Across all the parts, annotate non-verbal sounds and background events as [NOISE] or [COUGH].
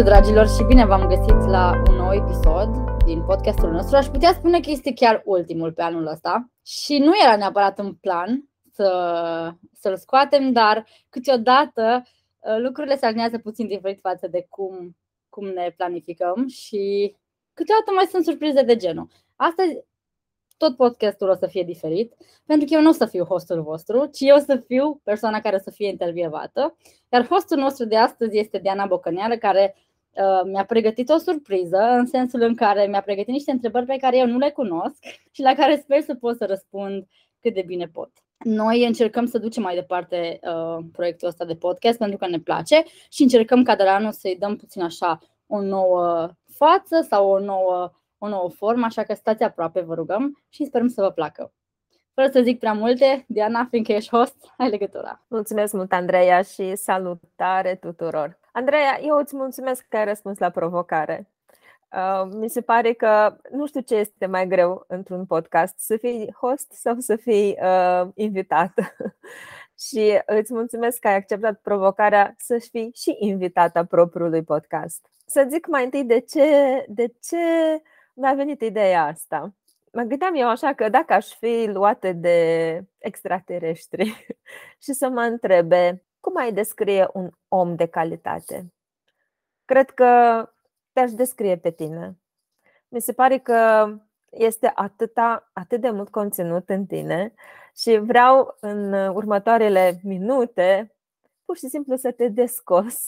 Salut dragilor și bine v-am găsit la un nou episod din podcastul nostru. Aș putea spune că este chiar ultimul pe anul ăsta și nu era neapărat în plan să, să-l scoatem, dar câteodată uh, lucrurile se alinează puțin diferit față de cum, cum ne planificăm și câteodată mai sunt surprize de genul. Astăzi tot podcastul o să fie diferit, pentru că eu nu o să fiu hostul vostru, ci eu o să fiu persoana care o să fie intervievată. Iar hostul nostru de astăzi este Diana Bocăneară, care uh, mi-a pregătit o surpriză, în sensul în care mi-a pregătit niște întrebări pe care eu nu le cunosc [LAUGHS] și la care sper să pot să răspund cât de bine pot. Noi încercăm să ducem mai departe uh, proiectul ăsta de podcast pentru că ne place și încercăm ca de la anul să-i dăm puțin așa o nouă față sau o nouă o nouă formă, așa că stați aproape, vă rugăm și sperăm să vă placă. Fără să zic prea multe, Diana, fiindcă ești host, ai legătura. Mulțumesc mult, Andreea, și salutare tuturor. Andreea, eu îți mulțumesc că ai răspuns la provocare. Uh, mi se pare că nu știu ce este mai greu într-un podcast, să fii host sau să fii uh, invitat. [LAUGHS] și îți mulțumesc că ai acceptat provocarea să fii și invitata propriului podcast. Să zic mai întâi de ce, de ce mi-a venit ideea asta. Mă gândeam eu așa că dacă aș fi luată de extraterestri [LAUGHS] și să mă întrebe cum ai descrie un om de calitate, cred că te-aș descrie pe tine. Mi se pare că este atâta, atât de mult conținut în tine și vreau în următoarele minute pur și simplu să te descos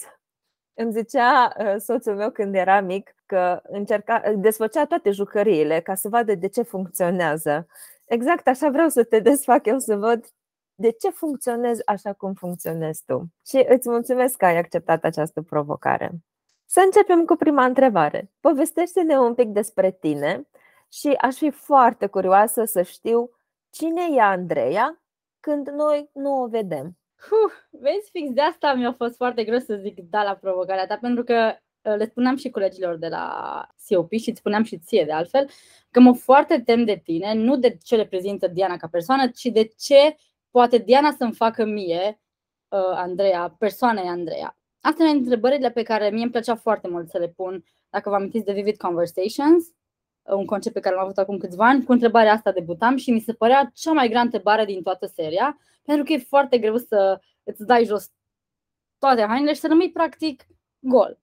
îmi zicea uh, soțul meu când era mic că încerca, desfăcea toate jucăriile ca să vadă de ce funcționează. Exact așa vreau să te desfac eu să văd de ce funcționezi așa cum funcționezi tu. Și îți mulțumesc că ai acceptat această provocare. Să începem cu prima întrebare. Povestește-ne un pic despre tine și aș fi foarte curioasă să știu cine e Andreea când noi nu o vedem. Huh, vezi, fix de asta mi-a fost foarte greu să zic da la provocarea ta, pentru că uh, le spuneam și colegilor de la COP și îți spuneam și ție de altfel, că mă foarte tem de tine, nu de ce reprezintă Diana ca persoană, ci de ce poate Diana să-mi facă mie, uh, Andreea, persoanei Andreea. Asta sunt întrebările pe care mie îmi plăcea foarte mult să le pun, dacă vă amintiți de Vivid Conversations, uh, un concept pe care l-am avut acum câțiva ani, cu întrebarea asta debutam și mi se părea cea mai grea întrebare din toată seria, pentru că e foarte greu să îți dai jos toate hainele și să rămâi practic gol.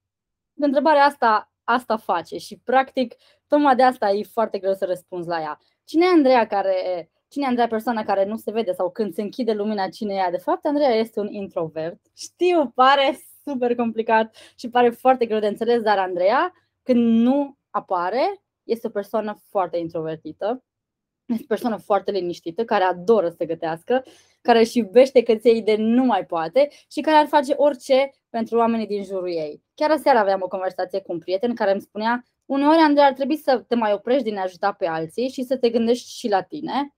De întrebarea asta, asta face și practic tocmai de asta e foarte greu să răspunzi la ea. Cine e Andreea care Cine e Andreea persoana care nu se vede sau când se închide lumina cine e De fapt, Andreea este un introvert. Știu, pare super complicat și pare foarte greu de înțeles, dar Andreea, când nu apare, este o persoană foarte introvertită este o persoană foarte liniștită, care adoră să gătească, care își iubește căței de nu mai poate și care ar face orice pentru oamenii din jurul ei. Chiar aseară aveam o conversație cu un prieten care îmi spunea uneori, Andrei, ar trebui să te mai oprești din a ajuta pe alții și să te gândești și la tine.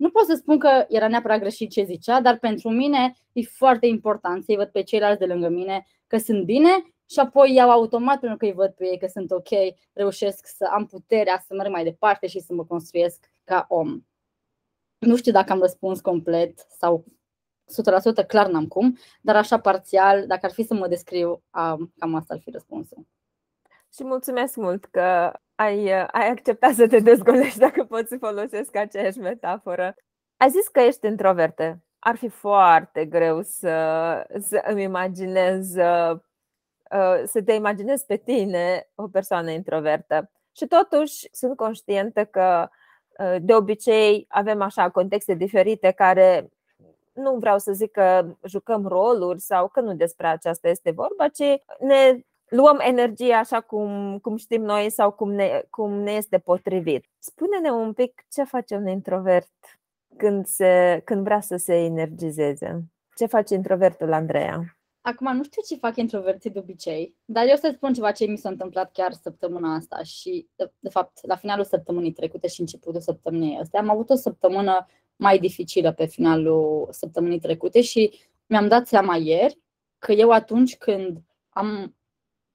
Nu pot să spun că era neapărat greșit ce zicea, dar pentru mine e foarte important să-i văd pe ceilalți de lângă mine că sunt bine și apoi iau automat pentru că îi văd pe ei că sunt ok, reușesc să am puterea să merg mai departe și să mă construiesc ca om. Nu știu dacă am răspuns complet sau 100% clar n-am cum, dar așa parțial, dacă ar fi să mă descriu, cam asta ar fi răspunsul. Și mulțumesc mult că ai, ai acceptat să te dezgolești dacă pot să folosesc aceeași metaforă. Ai zis că ești introvertă. Ar fi foarte greu să, să îmi imaginez, să te imaginez pe tine o persoană introvertă. Și totuși sunt conștientă că Uh, de obicei avem așa contexte diferite care nu vreau să zic că jucăm roluri sau că nu despre aceasta este vorba, ci ne luăm energie așa cum, cum știm noi sau cum ne, cum ne este potrivit. Spune-ne un pic ce face un introvert când, se, când vrea să se energizeze. Ce face introvertul Andreea? Acum nu știu ce fac introverții de obicei, dar eu să spun ceva ce mi s-a întâmplat chiar săptămâna asta și, de, de fapt, la finalul săptămânii trecute și începutul săptămânii astea. Am avut o săptămână mai dificilă pe finalul săptămânii trecute și mi-am dat seama ieri că eu atunci când am,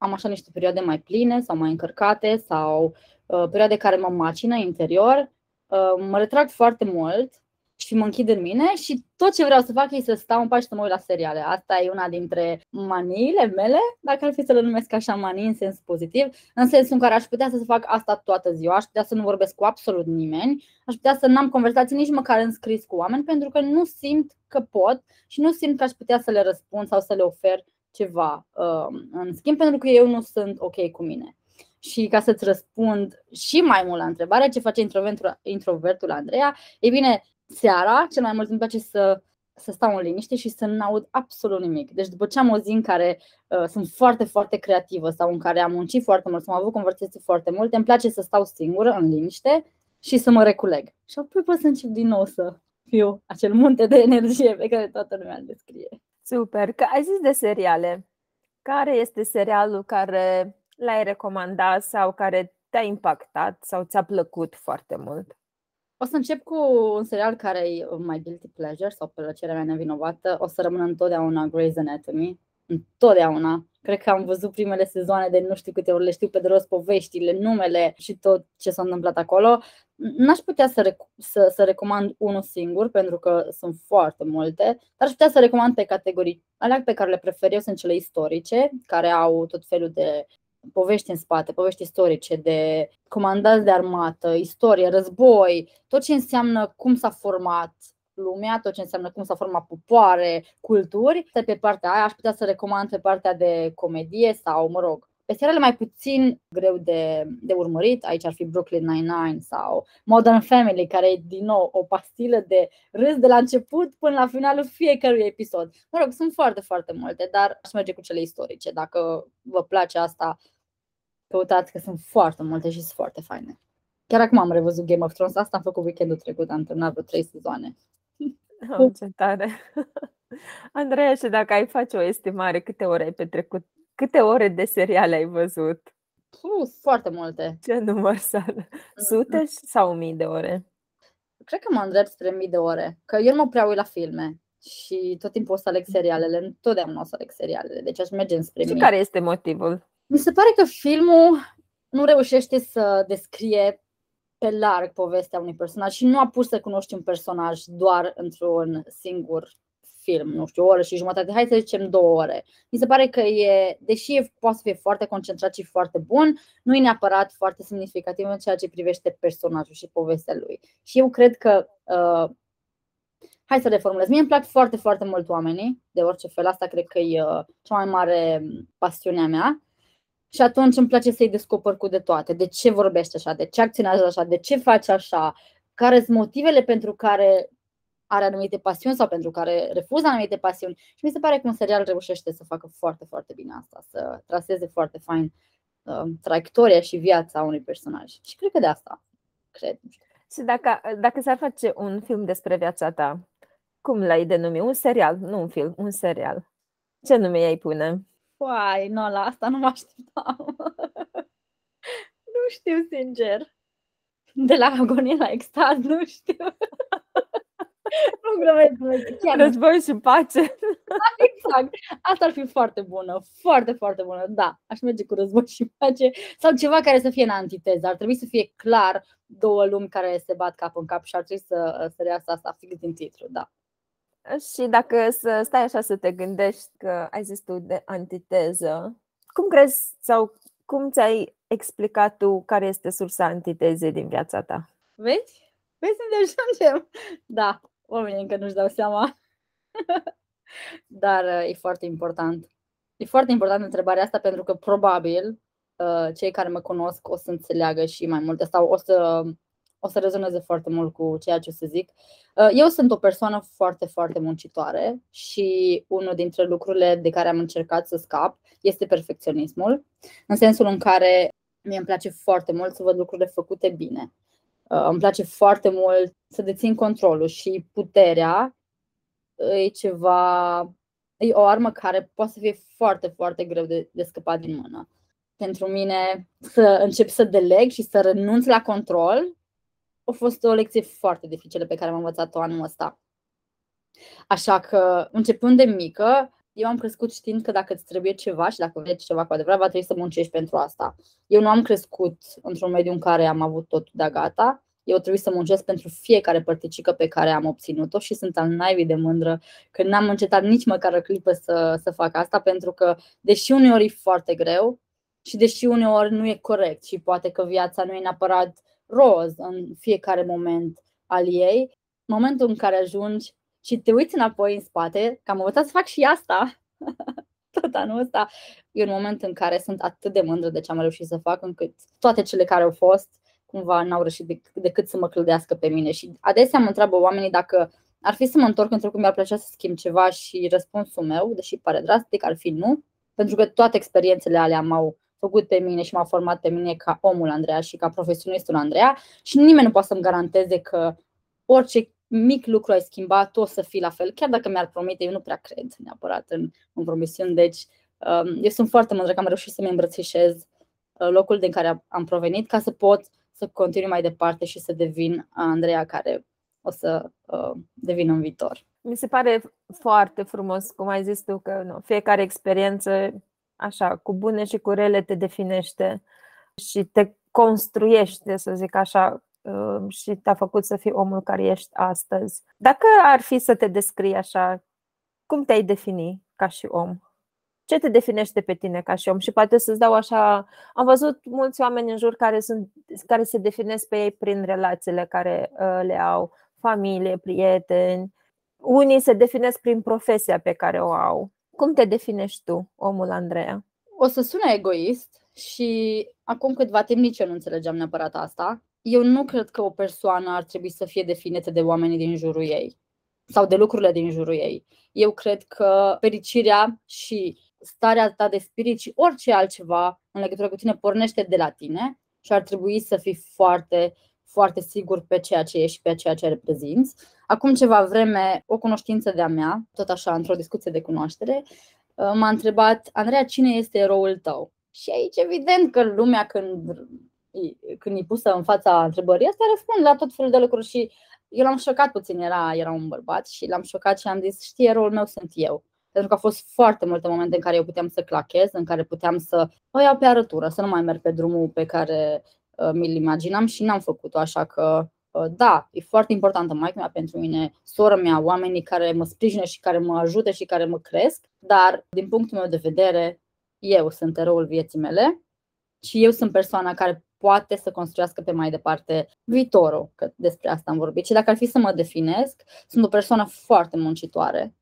am așa niște perioade mai pline sau mai încărcate sau uh, perioade care mă macină interior, uh, mă retrag foarte mult și mă închid în mine și tot ce vreau să fac e să stau în pace și să mă uit la seriale. Asta e una dintre maniile mele, dacă ar fi să le numesc așa manii în sens pozitiv, în sensul în care aș putea să fac asta toată ziua, aș putea să nu vorbesc cu absolut nimeni, aș putea să n-am conversații nici măcar în scris cu oameni, pentru că nu simt că pot și nu simt că aș putea să le răspund sau să le ofer ceva uh, în schimb, pentru că eu nu sunt ok cu mine. Și ca să-ți răspund și mai mult la întrebare, ce face introvertul, introvertul Andreea, e bine, seara, cel mai mult îmi place să, să stau în liniște și să nu aud absolut nimic. Deci după ce am o zi în care uh, sunt foarte, foarte creativă sau în care am muncit foarte mult, sau am avut conversații foarte multe, îmi place să stau singură, în liniște și să mă reculeg. Și apoi pot să încep din nou să fiu acel munte de energie pe care toată lumea îl descrie. Super! Că ai zis de seriale. Care este serialul care l-ai recomandat sau care te-a impactat sau ți-a plăcut foarte mult? O să încep cu un serial care e my guilty pleasure sau plăcerea mea nevinovată. O să rămână întotdeauna Grey's Anatomy. Întotdeauna. Cred că am văzut primele sezoane de nu știu câte ori le știu pe de rost poveștile, numele și tot ce s-a întâmplat acolo. N-aș putea să, rec- să, să recomand unul singur pentru că sunt foarte multe, dar aș putea să recomand pe categorii. Alea pe care le prefer eu sunt cele istorice, care au tot felul de povești în spate, povești istorice de comandați de armată, istorie, război, tot ce înseamnă cum s-a format lumea, tot ce înseamnă cum s-a format popoare, culturi. Pe partea aia aș putea să recomand pe partea de comedie sau, mă rog, pe seriale mai puțin greu de, de urmărit, aici ar fi Brooklyn Nine-Nine sau Modern Family, care e din nou o pastilă de râs de la început până la finalul fiecărui episod. Mă rog, sunt foarte, foarte multe, dar aș merge cu cele istorice. Dacă vă place asta, căutați că sunt foarte multe și sunt foarte faine. Chiar acum am revăzut Game of Thrones, asta am făcut weekendul trecut, am terminat vreo trei sezoane. [LAUGHS] Oh, ce tare! [LAUGHS] Andreea, și dacă ai face o estimare, câte ore ai petrecut? Câte ore de seriale ai văzut? Uh, foarte multe. Ce număr să Sute sau mii de ore? Cred că mă îndrept spre mii de ore. Că eu nu mă prea uit la filme și tot timpul o să aleg serialele. Întotdeauna o să aleg serialele. Deci aș merge înspre și mii. care este motivul? Mi se pare că filmul nu reușește să descrie pe larg povestea unui personaj și nu a pus să cunoști un personaj doar într-un singur film, nu știu, o oră și jumătate, hai să zicem două ore. Mi se pare că e, deși e, poate să fie foarte concentrat și foarte bun, nu e neapărat foarte semnificativ în ceea ce privește personajul și povestea lui. Și eu cred că, uh, hai să reformulez, mie îmi plac foarte, foarte mult oamenii, de orice fel, asta cred că e uh, cea mai mare pasiunea mea și atunci îmi place să-i descoper cu de toate. De ce vorbește așa, de ce acționează așa, de ce face așa, care sunt motivele pentru care are anumite pasiuni sau pentru care refuză anumite pasiuni. Și mi se pare că un serial reușește să facă foarte, foarte bine asta, să traseze foarte fain uh, traiectoria și viața unui personaj. Și cred că de asta, cred. Și dacă, dacă s-ar face un film despre viața ta, cum l-ai denumi? Un serial, nu un film, un serial. Ce nume ai pune? Păi, nu, la asta nu mă așteptam. [LAUGHS] nu știu, sincer. De la agonie la extaz, nu știu. [LAUGHS] nu glumesc, chiar Război și pace. [LAUGHS] exact. Asta ar fi foarte bună, foarte, foarte bună. Da, aș merge cu război și pace sau ceva care să fie în antiteză. Ar trebui să fie clar două lumi care se bat cap în cap și ar trebui să, să reasă asta fix din titlu, da. Și dacă să stai așa să te gândești că ai zis tu de antiteză, cum crezi sau cum ți-ai explicat tu care este sursa antitezei din viața ta? Vezi? Vezi unde ajungem? Da, oamenii încă nu-și dau seama. [LAUGHS] Dar uh, e foarte important. E foarte important întrebarea asta pentru că probabil uh, cei care mă cunosc o să înțeleagă și mai multe sau o să o să rezoneze foarte mult cu ceea ce o să zic. Uh, eu sunt o persoană foarte, foarte muncitoare și unul dintre lucrurile de care am încercat să scap este perfecționismul, în sensul în care mie îmi place foarte mult să văd lucrurile făcute bine. Uh, îmi place foarte mult să dețin controlul și puterea e ceva, e o armă care poate să fie foarte, foarte greu de, de scăpat din mână. Pentru mine să încep să deleg și să renunț la control a fost o lecție foarte dificilă pe care am învățat-o anul ăsta. Așa că, începând de mică, eu am crescut știind că dacă îți trebuie ceva și dacă vrei ceva cu adevărat, va trebui să muncești pentru asta. Eu nu am crescut într-un mediu în care am avut tot de gata. eu trebuie să muncesc pentru fiecare părticică pe care am obținut-o și sunt al naibii de mândră că n-am încetat nici măcar o clipă să, să fac asta pentru că, deși uneori e foarte greu și deși uneori nu e corect și poate că viața nu e neapărat roz în fiecare moment al ei, momentul în care ajungi și te uiți înapoi în spate, că am învățat să fac și asta, [LAUGHS] tot anul ăsta, e un moment în care sunt atât de mândră de ce am reușit să fac, încât toate cele care au fost, cumva n-au reușit decât să mă clădească pe mine. Și adesea mă întreabă oamenii dacă ar fi să mă întorc într-o cum mi-ar plăcea să schimb ceva și răspunsul meu, deși pare drastic, ar fi nu, pentru că toate experiențele alea m-au făcut pe mine și m-a format pe mine ca omul Andreea și ca profesionistul Andreea și nimeni nu poate să-mi garanteze că orice mic lucru ai schimbat, tu o să fii la fel, chiar dacă mi-ar promite, eu nu prea cred neapărat în, în promisiuni, deci um, eu sunt foarte mândră că am reușit să-mi îmbrățișez uh, locul din care am provenit ca să pot să continui mai departe și să devin Andreea care o să uh, devină în viitor. Mi se pare foarte frumos, cum ai zis tu, că nu, fiecare experiență, așa, cu bune și cu rele, te definește și te construiește, să zic așa, uh, și te-a făcut să fii omul care ești astăzi. Dacă ar fi să te descrii așa, cum te-ai defini ca și om? ce te definește pe tine ca și om? Și poate să-ți dau așa, am văzut mulți oameni în jur care, sunt, care se definesc pe ei prin relațiile care uh, le au, familie, prieteni. Unii se definesc prin profesia pe care o au. Cum te definești tu, omul Andreea? O să sune egoist și acum câtva timp nici eu nu înțelegeam neapărat asta. Eu nu cred că o persoană ar trebui să fie definită de oamenii din jurul ei sau de lucrurile din jurul ei. Eu cred că fericirea și starea ta de spirit și orice altceva în legătură cu tine pornește de la tine și ar trebui să fii foarte, foarte sigur pe ceea ce ești și pe ceea ce reprezinți. Acum ceva vreme, o cunoștință de-a mea, tot așa, într-o discuție de cunoaștere, uh, m-a întrebat, Andreea, cine este eroul tău? Și aici, evident că lumea, când, când e pusă în fața întrebării asta, răspunde la tot felul de lucruri și eu l-am șocat puțin, era, era un bărbat și l-am șocat și am zis, știi, eroul meu sunt eu pentru că au fost foarte multe momente în care eu puteam să clachez, în care puteam să o iau pe arătură, să nu mai merg pe drumul pe care uh, mi-l imaginam și n-am făcut-o, așa că uh, da, e foarte importantă mai mea pentru mine, sora mea, oamenii care mă sprijină și care mă ajută și care mă cresc, dar din punctul meu de vedere, eu sunt eroul vieții mele și eu sunt persoana care poate să construiască pe mai departe viitorul, că despre asta am vorbit. Și dacă ar fi să mă definesc, sunt o persoană foarte muncitoare,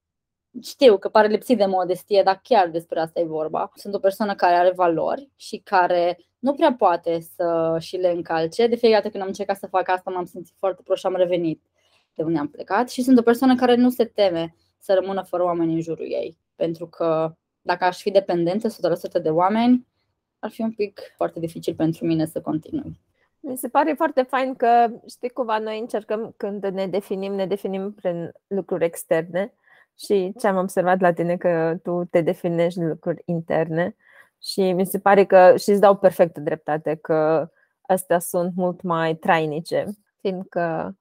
știu că pare lipsit de modestie, dar chiar despre asta e vorba. Sunt o persoană care are valori și care nu prea poate să și le încalce. De fiecare dată când am încercat să fac asta, m-am simțit foarte prost și am revenit de unde am plecat. Și sunt o persoană care nu se teme să rămână fără oameni în jurul ei. Pentru că dacă aș fi dependentă 100% de oameni, ar fi un pic foarte dificil pentru mine să continui. Mi se pare foarte fain că, știi, cumva noi încercăm când ne definim, ne definim prin lucruri externe și ce am observat la tine că tu te definești lucruri interne și mi se pare că și îți dau perfectă dreptate că astea sunt mult mai trainice, fiindcă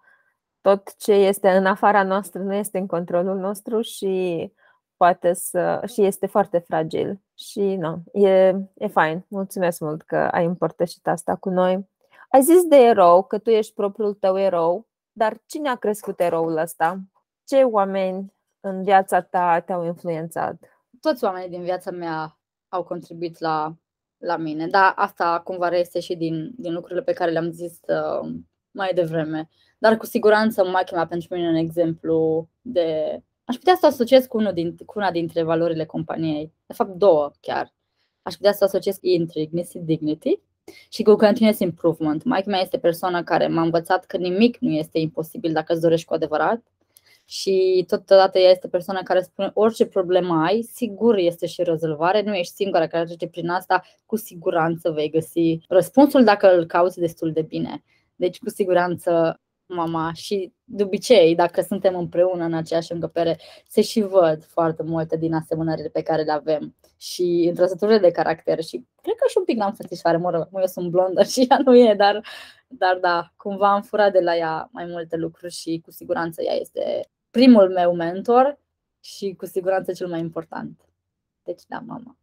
tot ce este în afara noastră nu este în controlul nostru și poate să și este foarte fragil. Și nu, e, e fain. Mulțumesc mult că ai împărtășit asta cu noi. Ai zis de erou, că tu ești propriul tău erou, dar cine a crescut eroul ăsta? Ce oameni în viața ta te-au influențat? Toți oamenii din viața mea au contribuit la, la mine, dar asta cumva reiese și din, din lucrurile pe care le-am zis uh, mai devreme. Dar cu siguranță machina pentru mine un exemplu de... Aș putea să o asociez cu, unul din, cu una dintre valorile companiei. De fapt, două chiar. Aș putea să o asociez cu Intrignity, Dignity și cu Continuous Improvement. Mike mea este persoana care m-a învățat că nimic nu este imposibil dacă îți dorești cu adevărat și totodată ea este persoana care spune orice problemă ai, sigur este și rezolvare, nu ești singura care trece prin asta, cu siguranță vei găsi răspunsul dacă îl cauți destul de bine. Deci cu siguranță mama și de obicei, dacă suntem împreună în aceeași încăpere, se și văd foarte multe din asemănările pe care le avem și întrăsăturile de caracter și cred că și un pic n-am fățișoare, mă rog, eu sunt blondă [LAUGHS] și ea nu e, dar, dar da, cumva am furat de la ea mai multe lucruri și cu siguranță ea este primul meu mentor și cu siguranță cel mai important. Deci da, mama.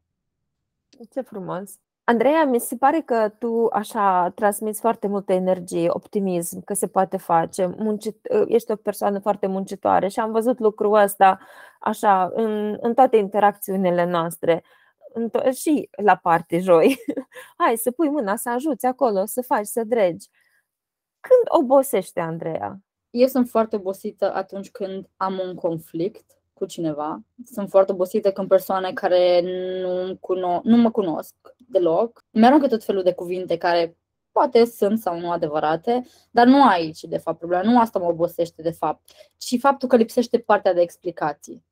Ce frumos! Andreea, mi se pare că tu așa transmiți foarte multă energie, optimism, că se poate face, muncit, ești o persoană foarte muncitoare și am văzut lucrul ăsta așa în, în toate interacțiunile noastre și la parte joi. [LAUGHS] Hai să pui mâna, să ajuți acolo, să faci, să dregi. Când obosește Andreea? Eu sunt foarte obosită atunci când am un conflict cu cineva. Sunt foarte obosită când persoane care nu, cuno- nu mă cunosc deloc mi aruncă tot felul de cuvinte care poate sunt sau nu adevărate, dar nu aici, de fapt, problema. Nu asta mă obosește, de fapt, ci faptul că lipsește partea de explicații.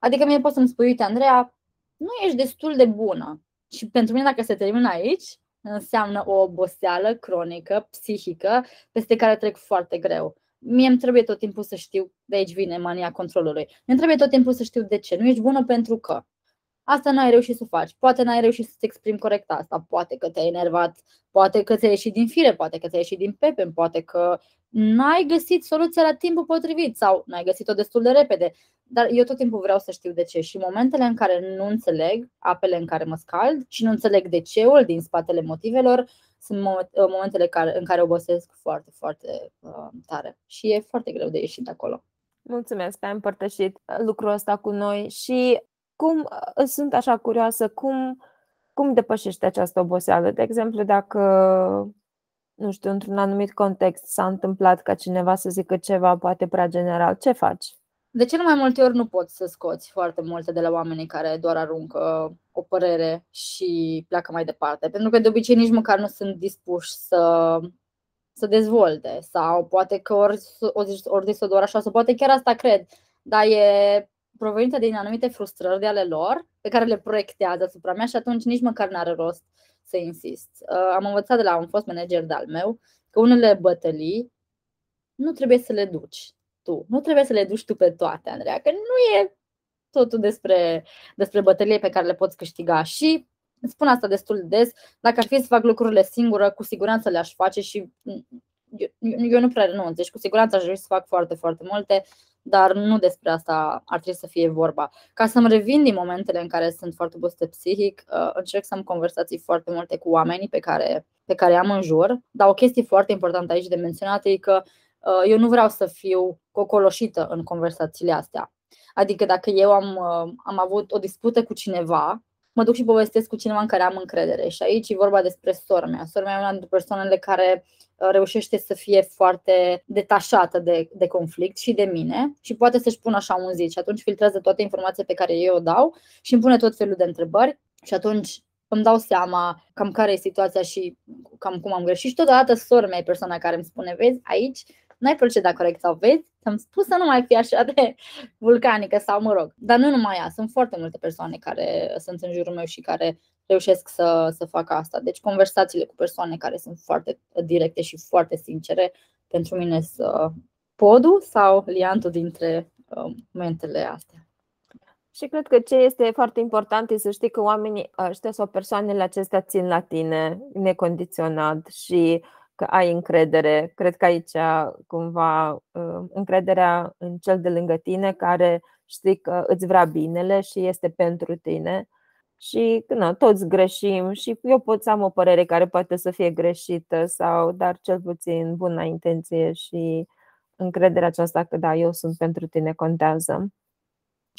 Adică mie poți să-mi spui, uite, Andreea, nu ești destul de bună. Și pentru mine, dacă se termină aici, înseamnă o oboseală cronică, psihică, peste care trec foarte greu. Mie îmi trebuie tot timpul să știu, de aici vine mania controlului, mi trebuie tot timpul să știu de ce. Nu ești bună pentru că. Asta n-ai reușit să faci. Poate n-ai reușit să-ți exprimi corect asta. Poate că te-ai enervat, poate că ți-a ieșit din fire, poate că ți-a ieșit din pepe, poate că n-ai găsit soluția la timpul potrivit sau n-ai găsit-o destul de repede. Dar eu tot timpul vreau să știu de ce și momentele în care nu înțeleg apele în care mă scald și nu înțeleg de ceul din spatele motivelor, sunt momentele care, în care obosesc foarte, foarte uh, tare și e foarte greu de ieșit acolo. Mulțumesc că ai împărtășit lucrul ăsta cu noi și cum sunt așa curioasă, cum, cum depășești această oboseală? De exemplu, dacă nu știu, într-un anumit context s-a întâmplat ca cineva să zică ceva poate prea general, ce faci? De cel mai multe ori nu poți să scoți foarte multe de la oamenii care doar aruncă o părere și pleacă mai departe. Pentru că de obicei nici măcar nu sunt dispuși să, să dezvolte sau poate că ori, ori, ori să doar așa, sau poate chiar asta cred, dar e provenită din anumite frustrări de ale lor pe care le proiectează asupra mea și atunci nici măcar n-are rost să insist. Uh, am învățat de la un fost manager de-al meu că unele bătălii nu trebuie să le duci tu. Nu trebuie să le duci tu pe toate, Andreea, că nu e totul despre, despre bătălie pe care le poți câștiga. Și spun asta destul de des, dacă ar fi să fac lucrurile singură, cu siguranță le-aș face și eu, eu nu prea renunț, deci cu siguranță aș vrea să fac foarte, foarte multe, dar nu despre asta ar trebui să fie vorba. Ca să-mi revin din momentele în care sunt foarte obosită psihic, uh, încerc să am conversații foarte multe cu oamenii pe care, pe care am în jur, dar o chestie foarte importantă aici de menționat e că uh, eu nu vreau să fiu cocoloșită în conversațiile astea. Adică dacă eu am, uh, am avut o dispută cu cineva, mă duc și povestesc cu cineva în care am încredere. Și aici e vorba despre sora mea. Sora mea e una dintre persoanele care uh, reușește să fie foarte detașată de, de conflict și de mine și poate să-și pună așa un zi și atunci filtrează toate informațiile pe care eu o dau și îmi pune tot felul de întrebări și atunci îmi dau seama cam care e situația și cam cum am greșit și totodată sora mea e persoana care îmi spune, vezi, aici n-ai procedat corect sau vezi, ți-am spus să nu mai fii așa de vulcanică sau mă rog. Dar nu numai ea, sunt foarte multe persoane care sunt în jurul meu și care reușesc să, să facă asta. Deci conversațiile cu persoane care sunt foarte directe și foarte sincere pentru mine sunt podul sau liantul dintre uh, momentele astea. Și cred că ce este foarte important este să știi că oamenii ăștia sau persoanele acestea țin la tine necondiționat și că ai încredere. Cred că aici cumva uh, încrederea în cel de lângă tine care știi că îți vrea binele și este pentru tine. Și nu, toți greșim și eu pot să am o părere care poate să fie greșită sau dar cel puțin bună intenție și încrederea aceasta că da, eu sunt pentru tine contează.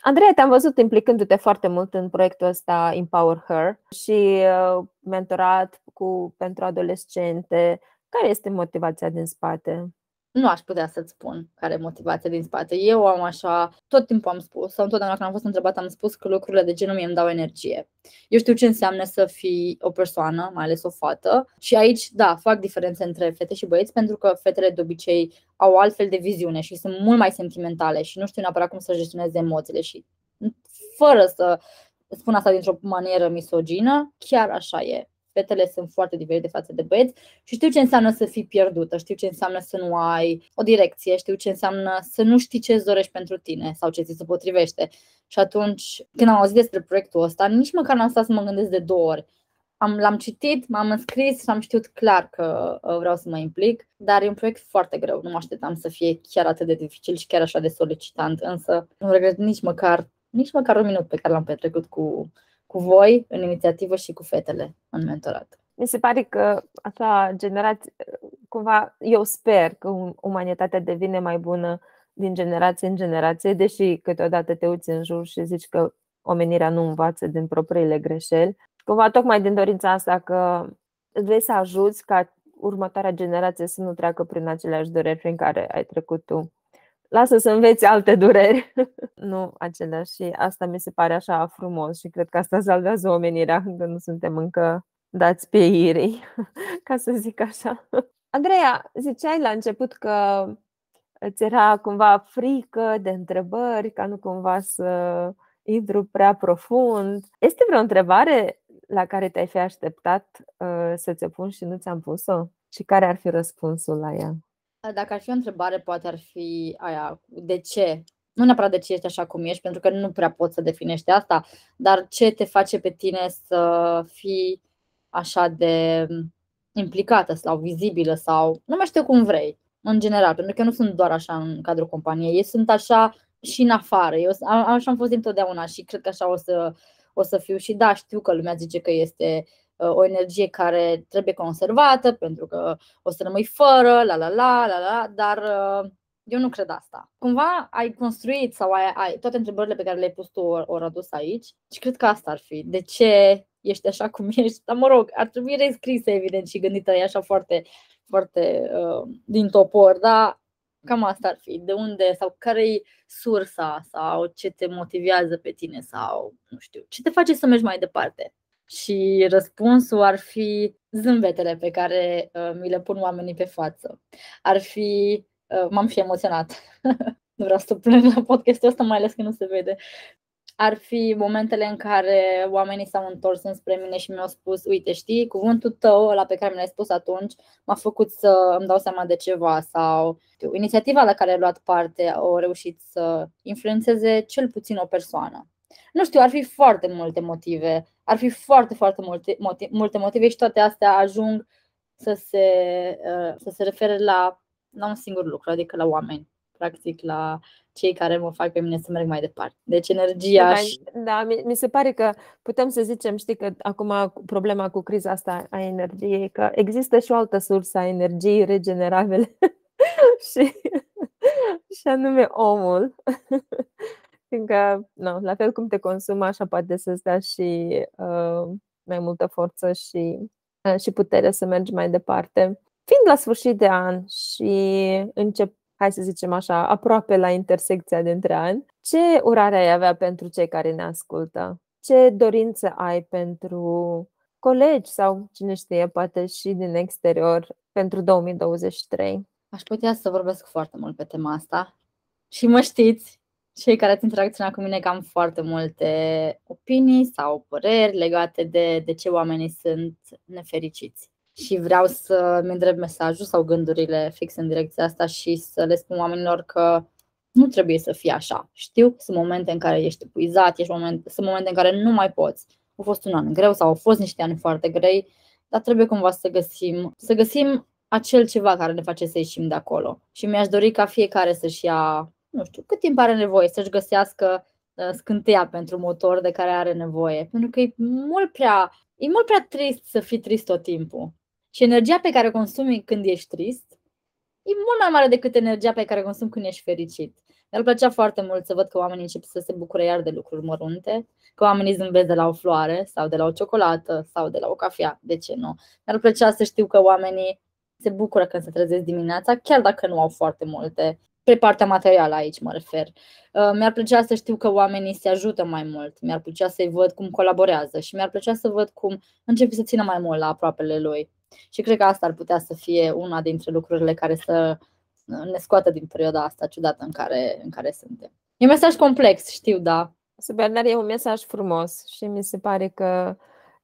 Andreea, te-am văzut implicându-te foarte mult în proiectul ăsta Empower Her și uh, mentorat cu, pentru adolescente care este motivația din spate? Nu aș putea să-ți spun care e motivația din spate. Eu am așa, tot timpul am spus, sau întotdeauna când am fost întrebat, am spus că lucrurile de genul mie îmi dau energie. Eu știu ce înseamnă să fii o persoană, mai ales o fată, și aici, da, fac diferențe între fete și băieți, pentru că fetele de obicei au altfel de viziune și sunt mult mai sentimentale și nu știu neapărat cum să gestioneze emoțiile și fără să spun asta dintr-o manieră misogină, chiar așa e fetele sunt foarte diferite față de băieți și știu ce înseamnă să fii pierdută, știu ce înseamnă să nu ai o direcție, știu ce înseamnă să nu știi ce îți dorești pentru tine sau ce ți se potrivește. Și atunci, când am auzit despre proiectul ăsta, nici măcar n-am stat să mă gândesc de două ori. Am, l-am citit, m-am înscris și am știut clar că uh, vreau să mă implic, dar e un proiect foarte greu. Nu mă așteptam să fie chiar atât de dificil și chiar așa de solicitant, însă nu regret nici măcar, nici măcar un minut pe care l-am petrecut cu cu voi în inițiativă și cu fetele în mentorat. Mi se pare că așa generație, cumva eu sper că umanitatea devine mai bună din generație în generație, deși câteodată te uiți în jur și zici că omenirea nu învață din propriile greșeli. Cumva tocmai din dorința asta că vrei să ajuți ca următoarea generație să nu treacă prin aceleași dureri prin care ai trecut tu. Lasă să înveți alte dureri, [LAUGHS] nu aceleași. Și asta mi se pare așa frumos și cred că asta salvează omenirea când nu suntem încă dați pe irii, [LAUGHS] ca să zic așa. [LAUGHS] Andreea, ziceai la început că îți era cumva frică de întrebări, ca nu cumva să intru prea profund. Este vreo întrebare la care te-ai fi așteptat uh, să ți-o pun și nu ți-am pus-o? Și care ar fi răspunsul la ea? Dacă ar fi o întrebare, poate ar fi aia, de ce? Nu neapărat de ce ești așa cum ești, pentru că nu prea poți să definești asta, dar ce te face pe tine să fii așa de implicată sau vizibilă sau nu mai știu cum vrei, în general, pentru că nu sunt doar așa în cadrul companiei, ei sunt așa și în afară. Eu așa am fost întotdeauna și cred că așa o să, o să fiu și da, știu că lumea zice că este uh, o energie care trebuie conservată pentru că o să rămâi fără, la la la la la, dar uh, eu nu cred asta. Cumva ai construit sau ai, ai toate întrebările pe care le-ai pus tu ori adus aici și cred că asta ar fi. De ce ești așa cum [LAUGHS] ești? Dar mă rog, ar trebui rescrisă evident și gândită e așa foarte, foarte uh, din topor, dar cam asta ar fi. De unde sau care e sursa sau ce te motivează pe tine sau nu știu, ce te face să mergi mai departe. Și răspunsul ar fi zâmbetele pe care uh, mi le pun oamenii pe față. Ar fi Uh, m-am și emoționat. [LAUGHS] nu vreau să plâng la podcastul ăsta, mai ales că nu se vede. Ar fi momentele în care oamenii s-au întors înspre mine și mi-au spus Uite, știi, cuvântul tău, la pe care mi l-ai spus atunci, m-a făcut să îmi dau seama de ceva sau știu, inițiativa la care ai luat parte au reușit să influențeze cel puțin o persoană. Nu știu, ar fi foarte multe motive, ar fi foarte, foarte multe, motive, multe motive și toate astea ajung să se, uh, să se refere la la un singur lucru, adică la oameni, practic la cei care mă fac pe mine să merg mai departe. Deci energia da, și... Da, mi se pare că putem să zicem, știi că acum problema cu criza asta a energiei, că există și o altă sursă a energiei regenerabile [LAUGHS] și, și anume omul. [LAUGHS] Fiindcă, no, la fel cum te consumă, așa poate să-ți dea și uh, mai multă forță și, uh, și putere să mergi mai departe. Fiind la sfârșit de an și încep, hai să zicem așa, aproape la intersecția dintre ani, ce urare ai avea pentru cei care ne ascultă? Ce dorință ai pentru colegi sau cine știe, poate și din exterior pentru 2023? Aș putea să vorbesc foarte mult pe tema asta și mă știți, cei care ați interacționat cu mine, că am foarte multe opinii sau păreri legate de, de ce oamenii sunt nefericiți și vreau să-mi îndrept mesajul sau gândurile fix în direcția asta și să le spun oamenilor că nu trebuie să fie așa. Știu, sunt momente în care ești epuizat, ești moment, sunt momente în care nu mai poți. A fost un an greu sau au fost niște ani foarte grei, dar trebuie cumva să găsim, să găsim acel ceva care ne face să ieșim de acolo. Și mi-aș dori ca fiecare să-și ia, nu știu, cât timp are nevoie, să-și găsească uh, scânteia pentru motor de care are nevoie. Pentru că e mult prea, e mult prea trist să fii trist tot timpul. Și energia pe care o consumi când ești trist e mult mai mare decât energia pe care o consumi când ești fericit. Mi-ar plăcea foarte mult să văd că oamenii încep să se bucure iar de lucruri mărunte, că oamenii zâmbesc de la o floare sau de la o ciocolată sau de la o cafea, de ce nu? Mi-ar plăcea să știu că oamenii se bucură când se trezesc dimineața, chiar dacă nu au foarte multe. Pe partea materială aici mă refer. Uh, mi-ar plăcea să știu că oamenii se ajută mai mult, mi-ar plăcea să-i văd cum colaborează și mi-ar plăcea să văd cum începe să țină mai mult la aproapele lui. Și cred că asta ar putea să fie una dintre lucrurile care să ne scoată din perioada asta ciudată în care, în care suntem. E un mesaj complex, știu, da. Super, dar e un mesaj frumos și mi se pare că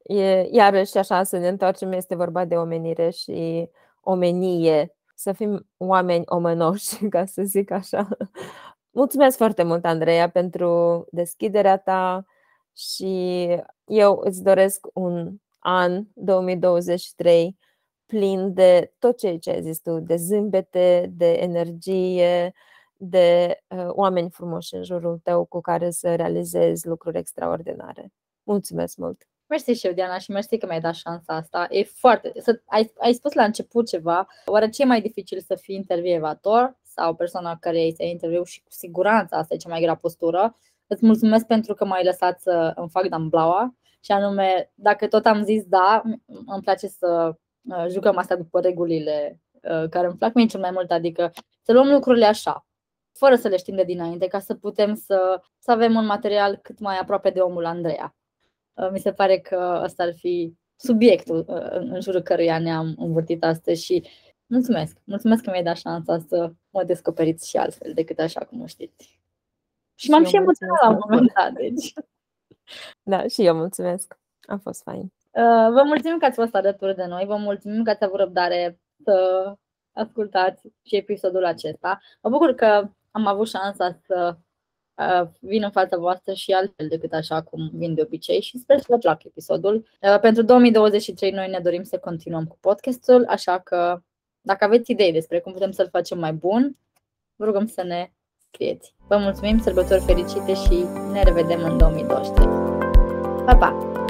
e, iarăși așa să ne întoarcem, este vorba de omenire și omenie, să fim oameni omenoși, [LAUGHS] ca să zic așa. Mulțumesc foarte mult, Andreea, pentru deschiderea ta și eu îți doresc un an 2023 plin de tot ceea ce ai zis tu, de zâmbete, de energie, de uh, oameni frumoși în jurul tău cu care să realizezi lucruri extraordinare. Mulțumesc mult! Mersi și eu, Diana, și mersi că mi-ai dat șansa asta. E foarte... Să, ai, ai spus la început ceva. Oare ce e mai dificil să fii intervievator sau persoana care îi se interviu și cu siguranță asta e cea mai grea postură. Îți mulțumesc pentru că m-ai lăsat să îmi fac damblaua și anume, dacă tot am zis da, îmi place să uh, jucăm asta după regulile uh, care îmi plac mie cel mai mult, adică să luăm lucrurile așa, fără să le știm de dinainte, ca să putem să, să avem un material cât mai aproape de omul Andreea. Uh, mi se pare că ăsta ar fi subiectul în jurul căruia ne-am învârtit astăzi și mulțumesc. Mulțumesc că mi-ai dat șansa să mă descoperiți și altfel decât așa cum o știți. Și m-am și emoționat la un moment dat, deci. [LAUGHS] Da, și eu mulțumesc. A fost fain. Uh, vă mulțumim că ați fost alături de noi, vă mulțumim că ați avut răbdare să ascultați și episodul acesta. Mă bucur că am avut șansa să uh, vin în fața voastră și altfel decât așa cum vin de obicei și sper să vă plac episodul. Uh, pentru 2023 noi ne dorim să continuăm cu podcastul, așa că dacă aveți idei despre cum putem să-l facem mai bun, vă rugăm să ne scrieți. Vă mulțumim, sărbători fericite și ne revedem în 2023. Pa, pa!